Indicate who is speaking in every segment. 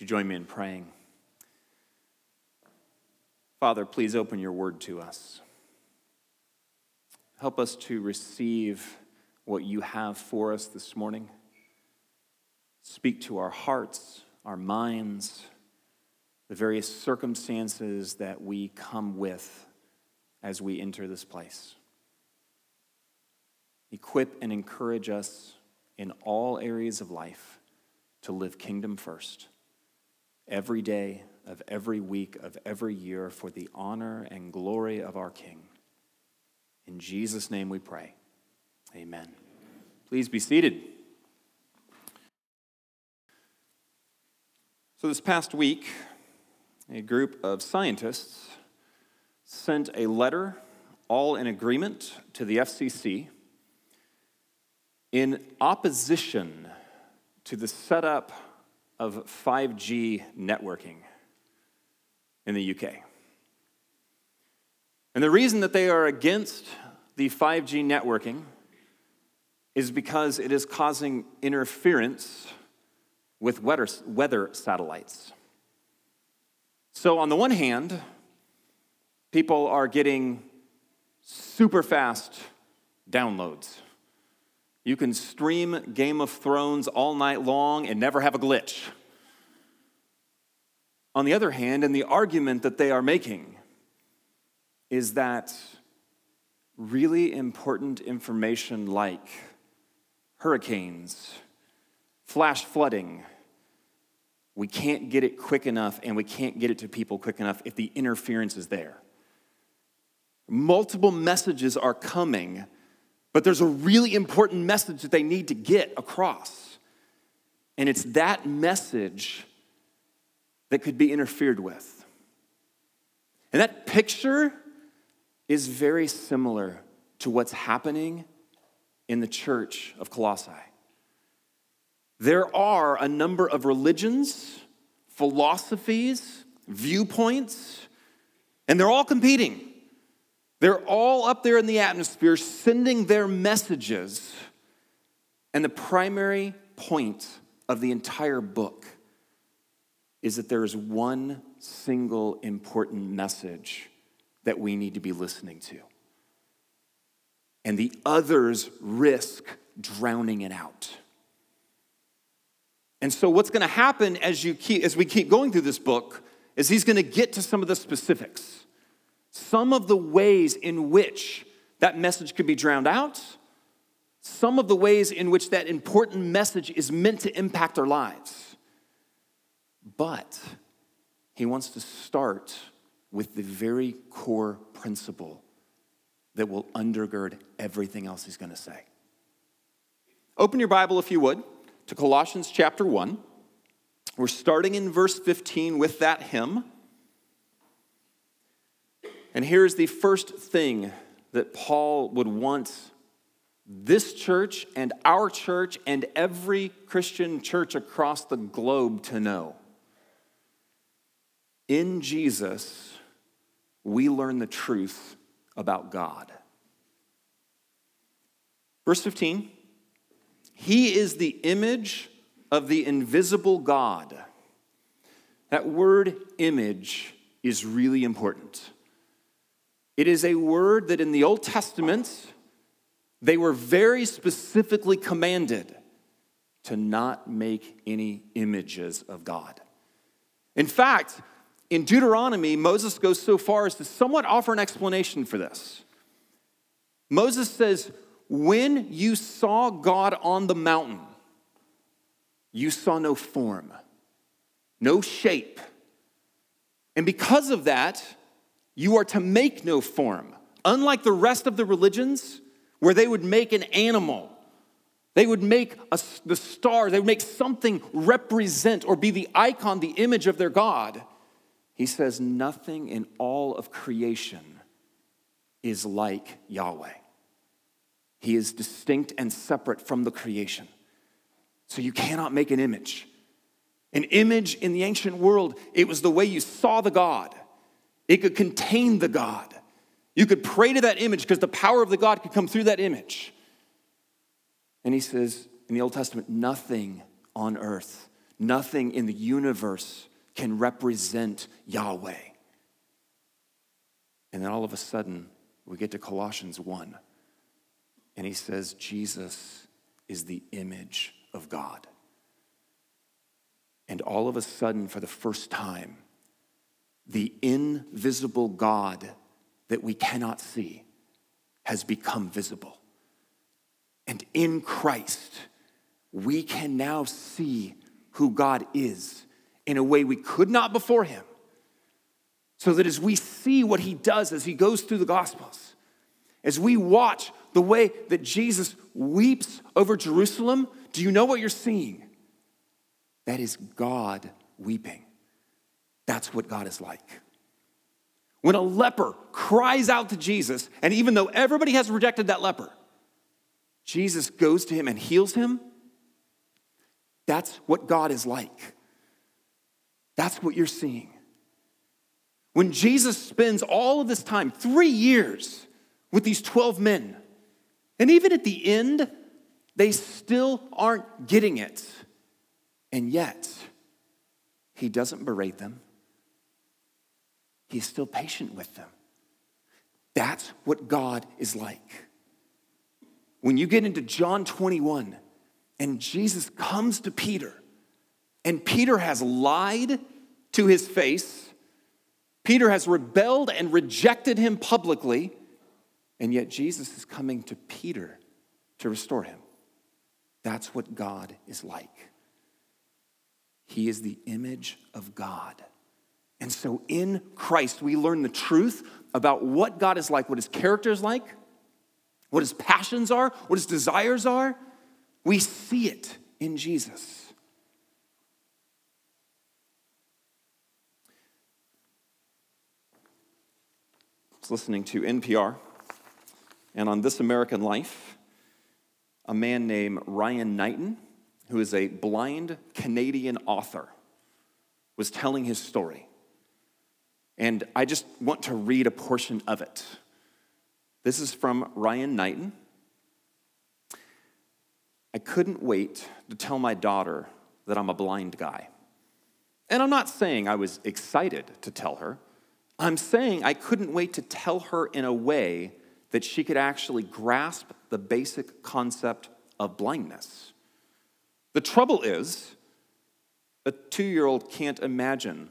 Speaker 1: Would you join me in praying? Father, please open your word to us. Help us to receive what you have for us this morning. Speak to our hearts, our minds, the various circumstances that we come with as we enter this place. Equip and encourage us in all areas of life to live kingdom first every day of every week of every year for the honor and glory of our King. In Jesus' name we pray. Amen. Please be seated. So, this past week, a group of scientists sent a letter, all in agreement, to the FCC in opposition to the setup of 5G networking in the UK. And the reason that they are against the 5G networking is because it is causing interference with weather, weather satellites. So, on the one hand, people are getting super fast downloads. You can stream Game of Thrones all night long and never have a glitch. On the other hand, and the argument that they are making is that really important information like hurricanes, flash flooding, we can't get it quick enough and we can't get it to people quick enough if the interference is there. Multiple messages are coming but there's a really important message that they need to get across. And it's that message that could be interfered with. And that picture is very similar to what's happening in the church of Colossae. There are a number of religions, philosophies, viewpoints, and they're all competing. They're all up there in the atmosphere sending their messages. And the primary point of the entire book is that there is one single important message that we need to be listening to. And the others risk drowning it out. And so, what's going to happen as, you keep, as we keep going through this book is he's going to get to some of the specifics some of the ways in which that message could be drowned out, some of the ways in which that important message is meant to impact our lives. But he wants to start with the very core principle that will undergird everything else he's going to say. Open your Bible, if you would, to Colossians chapter 1. We're starting in verse 15 with that hymn. And here's the first thing that Paul would want this church and our church and every Christian church across the globe to know. In Jesus, we learn the truth about God. Verse 15 He is the image of the invisible God. That word image is really important. It is a word that in the Old Testament, they were very specifically commanded to not make any images of God. In fact, in Deuteronomy, Moses goes so far as to somewhat offer an explanation for this. Moses says, When you saw God on the mountain, you saw no form, no shape. And because of that, you are to make no form. Unlike the rest of the religions, where they would make an animal, they would make a, the star, they would make something represent or be the icon, the image of their God. He says, Nothing in all of creation is like Yahweh. He is distinct and separate from the creation. So you cannot make an image. An image in the ancient world, it was the way you saw the God. It could contain the God. You could pray to that image because the power of the God could come through that image. And he says in the Old Testament, nothing on earth, Nothing in the universe can represent Yahweh. And then all of a sudden, we get to Colossians 1, and he says, Jesus is the image of God. And all of a sudden, for the first time, the invisible God that we cannot see has become visible. And in Christ, we can now see who God is in a way we could not before Him. So that as we see what He does as He goes through the Gospels, as we watch the way that Jesus weeps over Jerusalem, do you know what you're seeing? That is God weeping. That's what God is like. When a leper cries out to Jesus, and even though everybody has rejected that leper, Jesus goes to him and heals him. That's what God is like. That's what you're seeing. When Jesus spends all of this time, three years, with these 12 men, and even at the end, they still aren't getting it. And yet, he doesn't berate them. He's still patient with them. That's what God is like. When you get into John 21 and Jesus comes to Peter, and Peter has lied to his face, Peter has rebelled and rejected him publicly, and yet Jesus is coming to Peter to restore him. That's what God is like. He is the image of God. And so in Christ, we learn the truth about what God is like, what his character is like, what his passions are, what his desires are. We see it in Jesus. I was listening to NPR, and on This American Life, a man named Ryan Knighton, who is a blind Canadian author, was telling his story. And I just want to read a portion of it. This is from Ryan Knighton. I couldn't wait to tell my daughter that I'm a blind guy. And I'm not saying I was excited to tell her. I'm saying I couldn't wait to tell her in a way that she could actually grasp the basic concept of blindness. The trouble is, a two year old can't imagine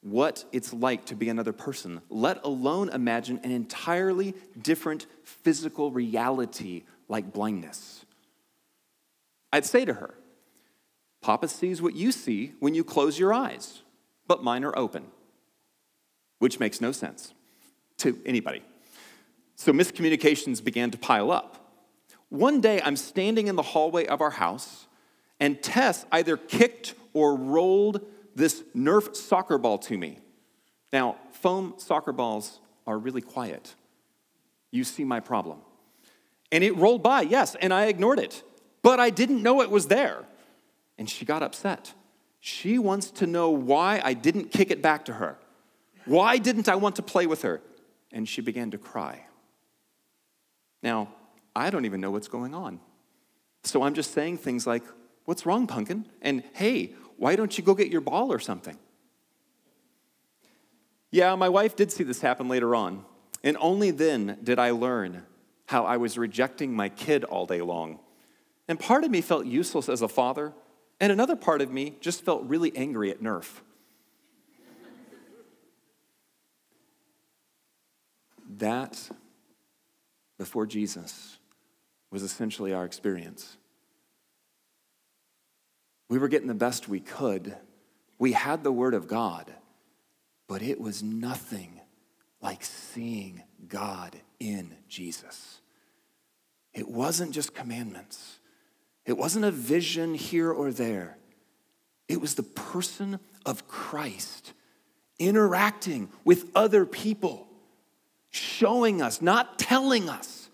Speaker 1: what it's like to be another person, let alone imagine an entirely different physical reality like blindness. I'd say to her, Papa sees what you see when you close your eyes, but mine are open, which makes no sense to anybody. So miscommunications began to pile up. One day, I'm standing in the hallway of our house, and Tess either kicked or rolled this Nerf soccer ball to me. Now, foam soccer balls are really quiet. You see my problem. And it rolled by, yes, and I ignored it. But I didn't know it was there. And she got upset. She wants to know why I didn't kick it back to her. Why didn't I want to play with her? And she began to cry. Now, I don't even know what's going on. So I'm just saying things like, What's wrong, Punkin? And hey, why don't you go get your ball or something? Yeah, my wife did see this happen later on. And only then did I learn how I was rejecting my kid all day long. And part of me felt useless as a father, and another part of me just felt really angry at Nerf. that, before Jesus, was essentially our experience. We were getting the best we could. We had the Word of God, but it was nothing like seeing God in Jesus. It wasn't just commandments, it wasn't a vision here or there. It was the person of Christ interacting with other people, showing us, not telling us.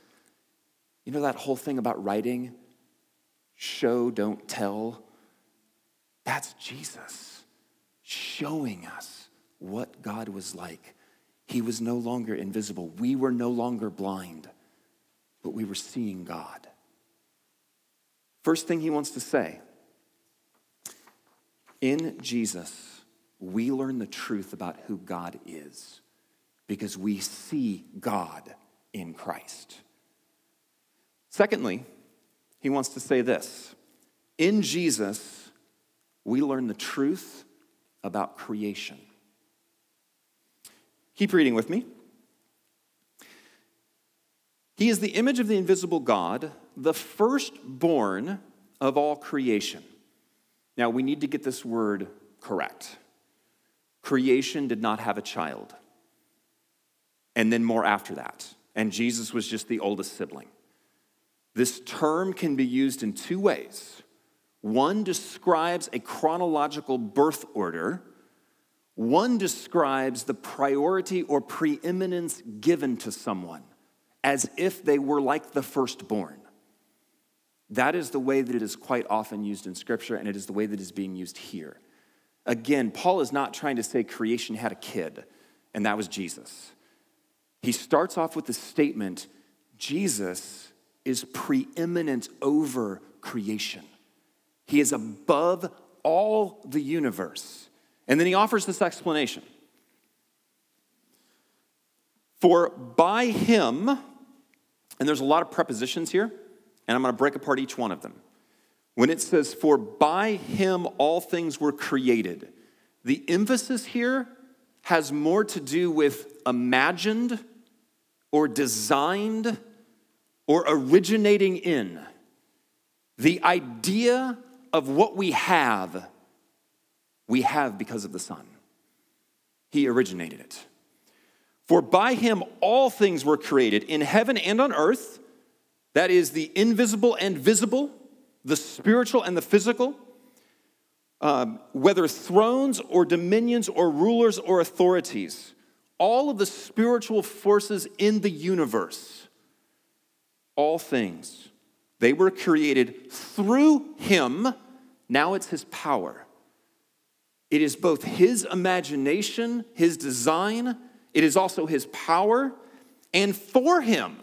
Speaker 1: You know that whole thing about writing? Show, don't tell. That's Jesus showing us what God was like. He was no longer invisible. We were no longer blind, but we were seeing God. First thing he wants to say In Jesus, we learn the truth about who God is because we see God in Christ. Secondly, he wants to say this In Jesus, we learn the truth about creation. Keep reading with me. He is the image of the invisible God, the firstborn of all creation. Now, we need to get this word correct. Creation did not have a child, and then more after that. And Jesus was just the oldest sibling. This term can be used in two ways. One describes a chronological birth order, one describes the priority or preeminence given to someone as if they were like the firstborn. That is the way that it is quite often used in Scripture, and it is the way that is being used here. Again, Paul is not trying to say creation had a kid, and that was Jesus. He starts off with the statement Jesus is preeminent over creation, He is above all the universe. And then he offers this explanation. For by him, and there's a lot of prepositions here, and I'm going to break apart each one of them. When it says, For by him all things were created, the emphasis here has more to do with imagined or designed or originating in. The idea of what we have, we have because of the Son. He originated it. For by him all things were created in heaven and on earth, that is, the invisible and visible, the spiritual and the physical, um, whether thrones or dominions or rulers or authorities, all of the spiritual forces in the universe, all things, they were created through him. Now it's his power. It is both his imagination, his design, it is also his power and for him.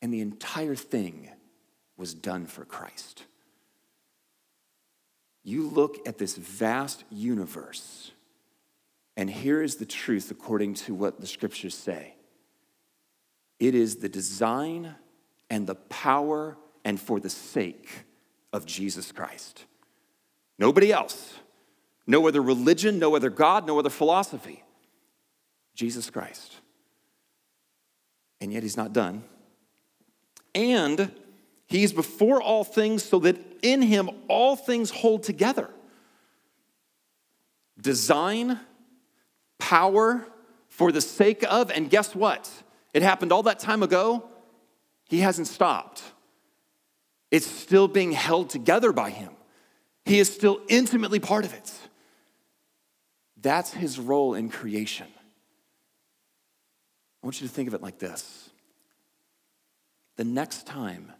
Speaker 1: And the entire thing was done for Christ. You look at this vast universe, and here is the truth according to what the scriptures say it is the design and the power and for the sake of Jesus Christ. Nobody else. No other religion, no other God, no other philosophy. Jesus Christ. And yet he's not done. And he's before all things, so that in him all things hold together. Design, power for the sake of, and guess what? It happened all that time ago. He hasn't stopped. It's still being held together by him. He is still intimately part of it. That's his role in creation. I want you to think of it like this the next time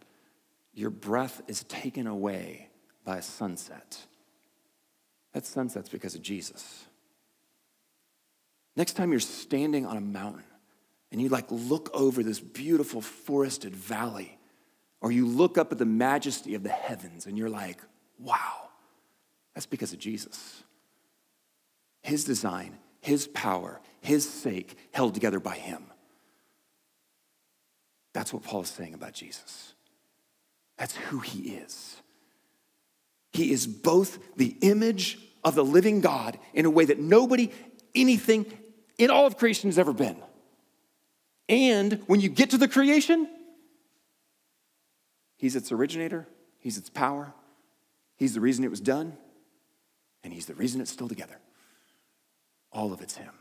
Speaker 1: your breath is taken away by a sunset, that sunset's because of Jesus. Next time you're standing on a mountain and you like look over this beautiful forested valley, or you look up at the majesty of the heavens and you're like, wow, that's because of Jesus. His design, His power, His sake, held together by Him. That's what Paul is saying about Jesus. That's who he is. He is both the image of the living God in a way that nobody, anything in all of creation has ever been. And when you get to the creation, he's its originator, he's its power, he's the reason it was done, and he's the reason it's still together. All of it's him.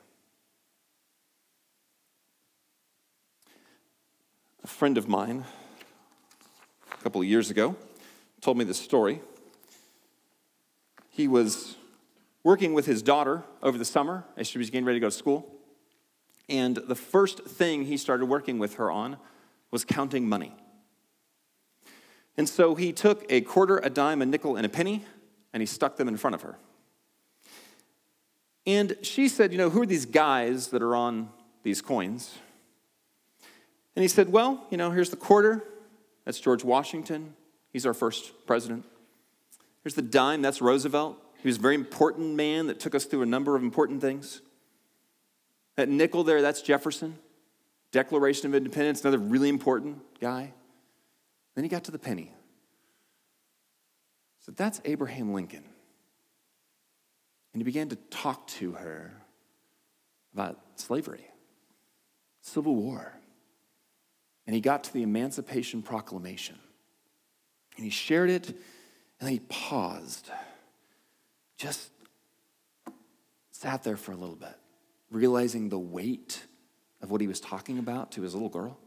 Speaker 1: A friend of mine, a couple of years ago, told me this story. He was working with his daughter over the summer as she was getting ready to go to school. And the first thing he started working with her on was counting money. And so he took a quarter, a dime, a nickel, and a penny, and he stuck them in front of her. And she said, You know, who are these guys that are on these coins? And he said, Well, you know, here's the quarter. That's George Washington. He's our first president. Here's the dime. That's Roosevelt. He was a very important man that took us through a number of important things. That nickel there, that's Jefferson. Declaration of Independence, another really important guy. Then he got to the penny. So that's Abraham Lincoln. And he began to talk to her about slavery, Civil War. And he got to the Emancipation Proclamation. And he shared it, and then he paused, just sat there for a little bit, realizing the weight of what he was talking about to his little girl.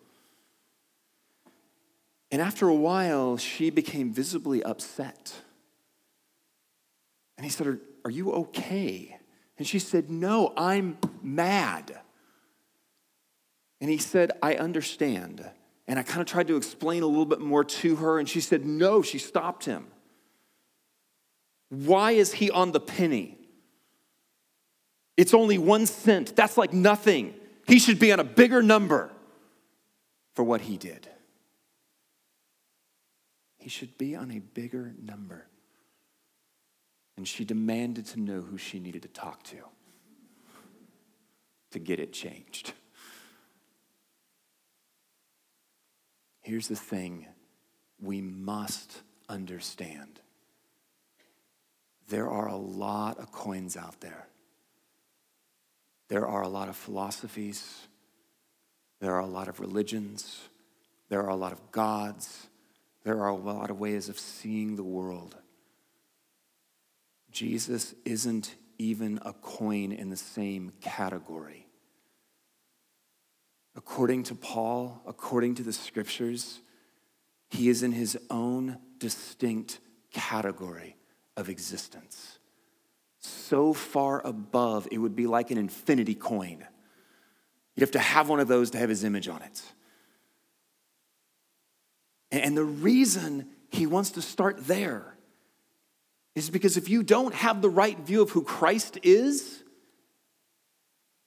Speaker 1: And after a while, she became visibly upset. And he said, Are you okay? And she said, No, I'm mad. And he said, I understand. And I kind of tried to explain a little bit more to her, and she said, No, she stopped him. Why is he on the penny? It's only one cent. That's like nothing. He should be on a bigger number for what he did. He should be on a bigger number. And she demanded to know who she needed to talk to to get it changed. Here's the thing we must understand there are a lot of coins out there. There are a lot of philosophies. There are a lot of religions. There are a lot of gods. There are a lot of ways of seeing the world. Jesus isn't even a coin in the same category. According to Paul, according to the scriptures, he is in his own distinct category of existence. So far above, it would be like an infinity coin. You'd have to have one of those to have his image on it. And the reason he wants to start there is because if you don't have the right view of who Christ is,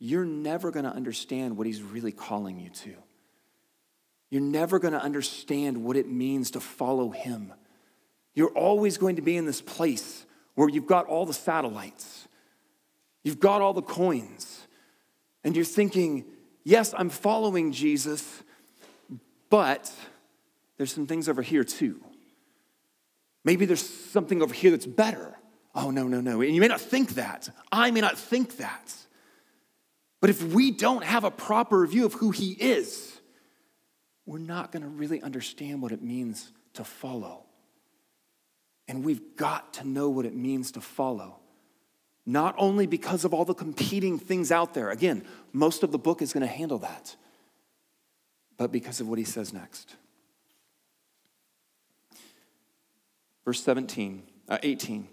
Speaker 1: you're never going to understand what he's really calling you to. You're never going to understand what it means to follow him. You're always going to be in this place where you've got all the satellites, you've got all the coins, and you're thinking, yes, I'm following Jesus, but there's some things over here too. Maybe there's something over here that's better. Oh, no, no, no. And you may not think that. I may not think that. But if we don't have a proper view of who He is, we're not going to really understand what it means to follow. And we've got to know what it means to follow. Not only because of all the competing things out there, again, most of the book is going to handle that, but because of what he says next. Verse 17, uh, 18.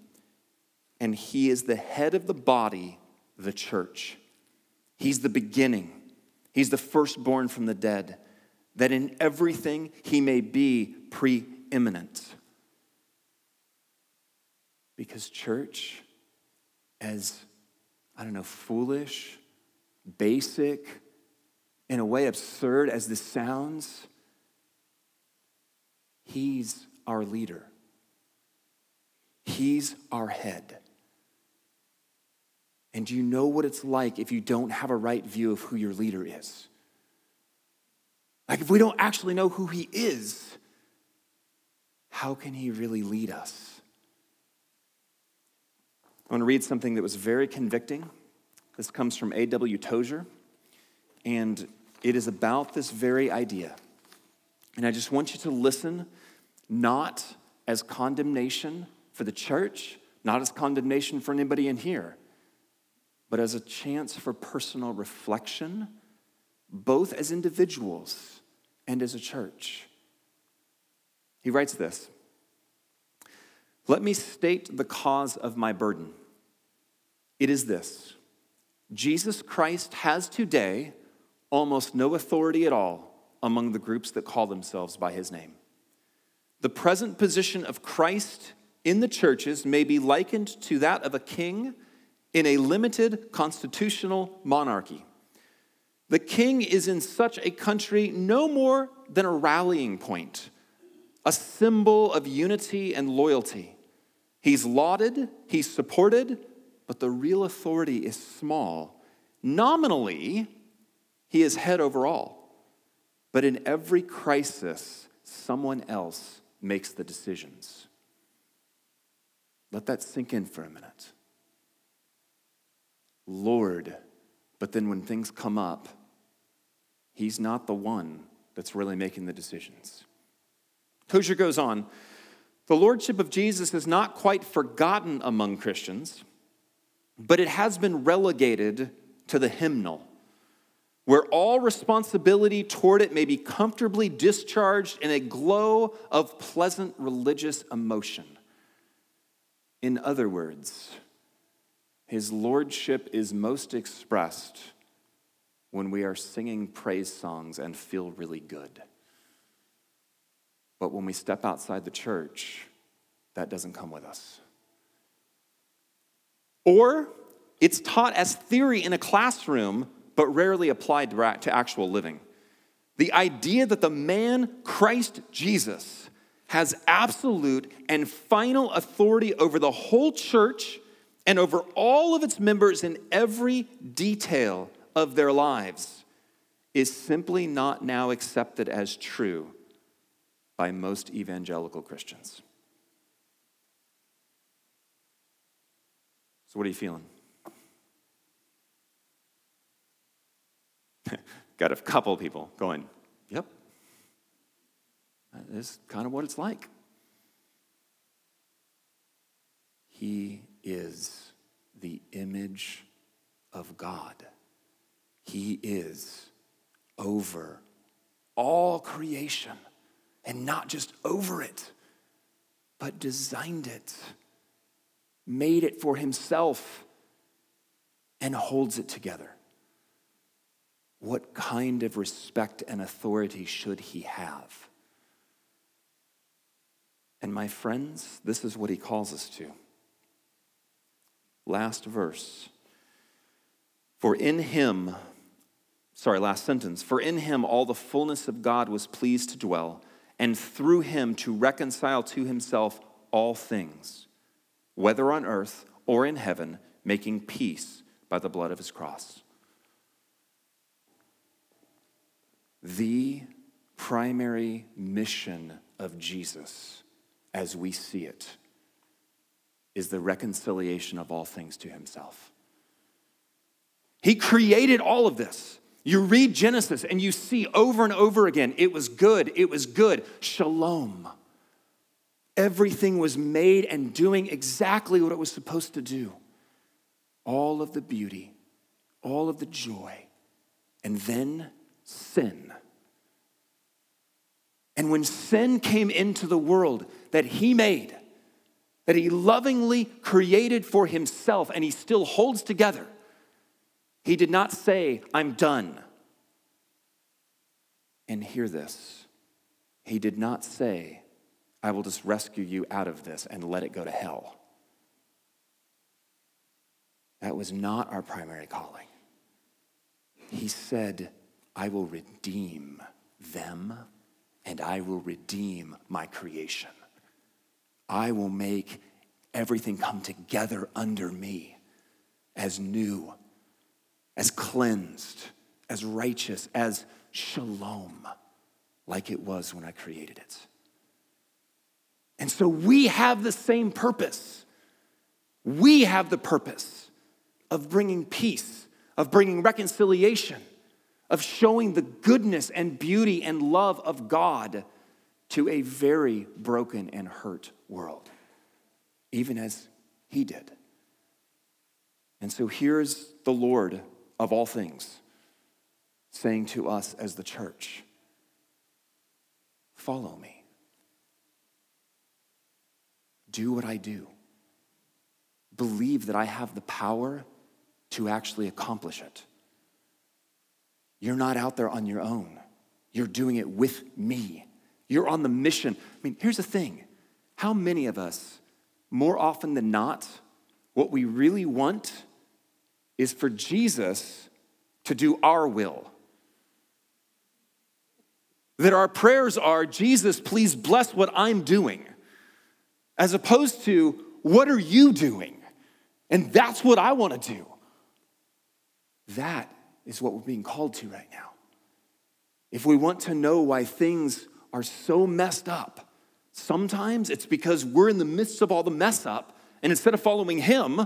Speaker 1: And he is the head of the body, the church. He's the beginning. He's the firstborn from the dead, that in everything he may be preeminent. Because, church, as, I don't know, foolish, basic, in a way absurd as this sounds, he's our leader. He's our head. And do you know what it's like if you don't have a right view of who your leader is? Like, if we don't actually know who he is, how can he really lead us? I want to read something that was very convicting. This comes from A.W. Tozer, and it is about this very idea. And I just want you to listen, not as condemnation for the church, not as condemnation for anybody in here, but as a chance for personal reflection, both as individuals and as a church. He writes this Let me state the cause of my burden. It is this Jesus Christ has today almost no authority at all among the groups that call themselves by his name. The present position of Christ in the churches may be likened to that of a king in a limited constitutional monarchy. The king is in such a country no more than a rallying point, a symbol of unity and loyalty. He's lauded, he's supported, but the real authority is small. Nominally, he is head over all. But in every crisis, someone else makes the decisions. Let that sink in for a minute. Lord, but then when things come up, he's not the one that's really making the decisions. Tozer goes on the lordship of Jesus is not quite forgotten among Christians, but it has been relegated to the hymnal, where all responsibility toward it may be comfortably discharged in a glow of pleasant religious emotion. In other words, his lordship is most expressed when we are singing praise songs and feel really good. But when we step outside the church, that doesn't come with us. Or it's taught as theory in a classroom, but rarely applied to actual living. The idea that the man, Christ Jesus, has absolute and final authority over the whole church and over all of its members in every detail of their lives is simply not now accepted as true by most evangelical Christians. So, what are you feeling? Got a couple people going, Yep, is kind of what it's like. He is the image of God. He is over all creation and not just over it, but designed it, made it for himself, and holds it together. What kind of respect and authority should he have? And my friends, this is what he calls us to. Last verse. For in him, sorry, last sentence, for in him all the fullness of God was pleased to dwell and through him to reconcile to himself all things, whether on earth or in heaven, making peace by the blood of his cross. The primary mission of Jesus, as we see it, is the reconciliation of all things to himself. He created all of this. You read Genesis and you see over and over again, it was good, it was good. Shalom. Everything was made and doing exactly what it was supposed to do. All of the beauty, all of the joy, and then sin. And when sin came into the world that he made, that he lovingly created for himself and he still holds together, he did not say, I'm done. And hear this He did not say, I will just rescue you out of this and let it go to hell. That was not our primary calling. He said, I will redeem them and I will redeem my creation. I will make everything come together under me as new as cleansed, as righteous, as shalom, like it was when I created it. And so we have the same purpose. We have the purpose of bringing peace, of bringing reconciliation, of showing the goodness and beauty and love of God to a very broken and hurt world, even as He did. And so here's the Lord of all things, saying to us as the church, Follow me. Do what I do. Believe that I have the power to actually accomplish it. You're not out there on your own. You're doing it with me. You're on the mission. I mean, here's the thing how many of us, more often than not, what we really want is for Jesus to do our will. That our prayers are, Jesus, please bless what I'm doing, as opposed to, what are you doing? And that's what I want to do. That is what we're being called to right now. If we want to know why things are so messed up, sometimes it's because we're in the midst of all the mess up, and instead of following Him,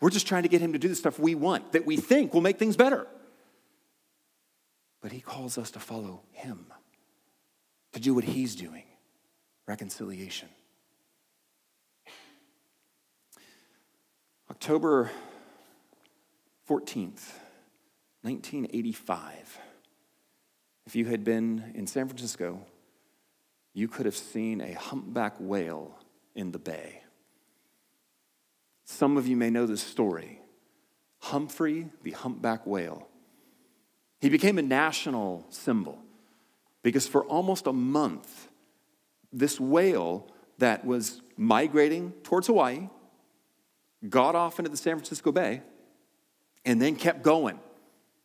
Speaker 1: we're just trying to get Him to do the stuff we want that we think will make things better. But He calls us to follow Him, to do what He's doing reconciliation. October 14th, 1985. If you had been in San Francisco, you could have seen a humpback whale in the bay. Some of you may know this story. Humphrey, the humpback whale. He became a national symbol because for almost a month, this whale that was migrating towards Hawaii got off into the San Francisco Bay and then kept going.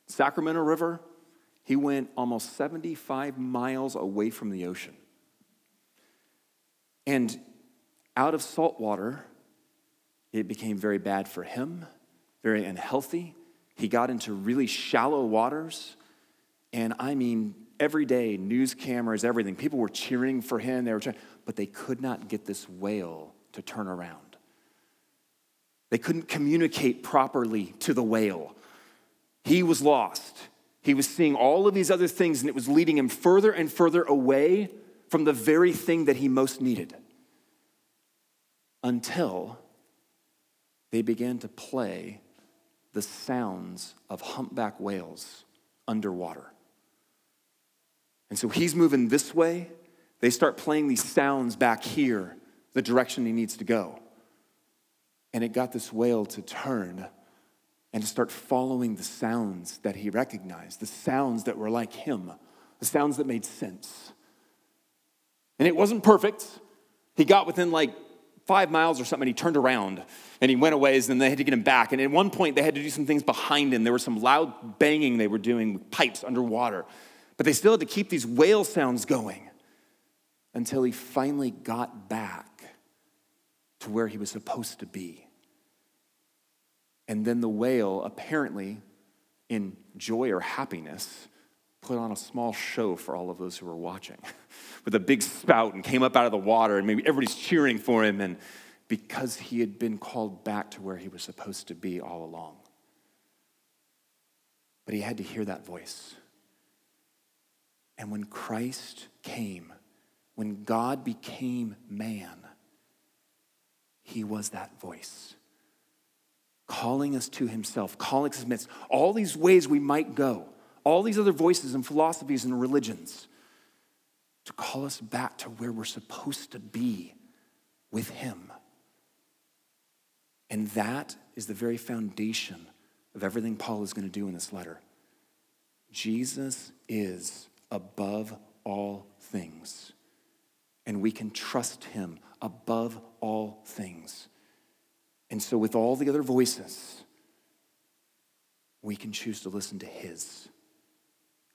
Speaker 1: Sacramento River, he went almost 75 miles away from the ocean. And out of salt water, it became very bad for him, very unhealthy. He got into really shallow waters. And I mean, every day, news cameras, everything, people were cheering for him. They were but they could not get this whale to turn around. They couldn't communicate properly to the whale. He was lost. He was seeing all of these other things, and it was leading him further and further away from the very thing that he most needed. Until they began to play the sounds of humpback whales underwater. And so he's moving this way. They start playing these sounds back here, the direction he needs to go. And it got this whale to turn and to start following the sounds that he recognized, the sounds that were like him, the sounds that made sense. And it wasn't perfect. He got within like five miles or something, and he turned around and he went a ways, and they had to get him back. And at one point, they had to do some things behind him. There was some loud banging they were doing with pipes underwater. But they still had to keep these whale sounds going until he finally got back to where he was supposed to be. And then the whale, apparently in joy or happiness, put on a small show for all of those who were watching with a big spout and came up out of the water, and maybe everybody's cheering for him, and because he had been called back to where he was supposed to be all along. But he had to hear that voice. And when Christ came, when God became man, he was that voice calling us to himself, calling us to midst all these ways we might go, all these other voices and philosophies and religions, to call us back to where we're supposed to be with him. And that is the very foundation of everything Paul is going to do in this letter. Jesus is above all things, and we can trust him above all things. And so, with all the other voices, we can choose to listen to His,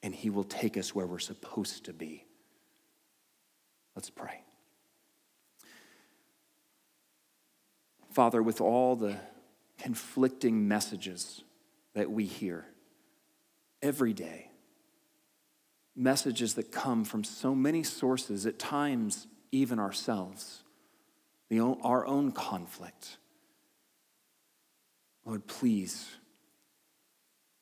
Speaker 1: and He will take us where we're supposed to be. Let's pray. Father, with all the conflicting messages that we hear every day, messages that come from so many sources, at times, even ourselves, the, our own conflict Lord, please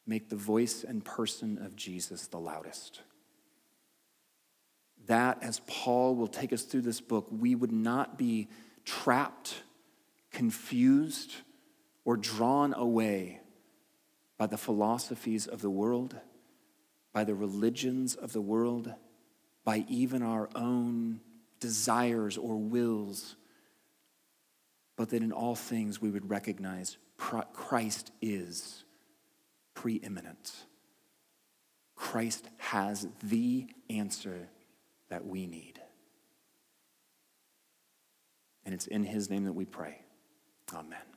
Speaker 1: make the voice and person of Jesus the loudest. That, as Paul will take us through this book, we would not be trapped, confused, or drawn away by the philosophies of the world, by the religions of the world, by even our own desires or wills, but that in all things we would recognize Christ is preeminent. Christ has the answer that we need. And it's in his name that we pray. Amen.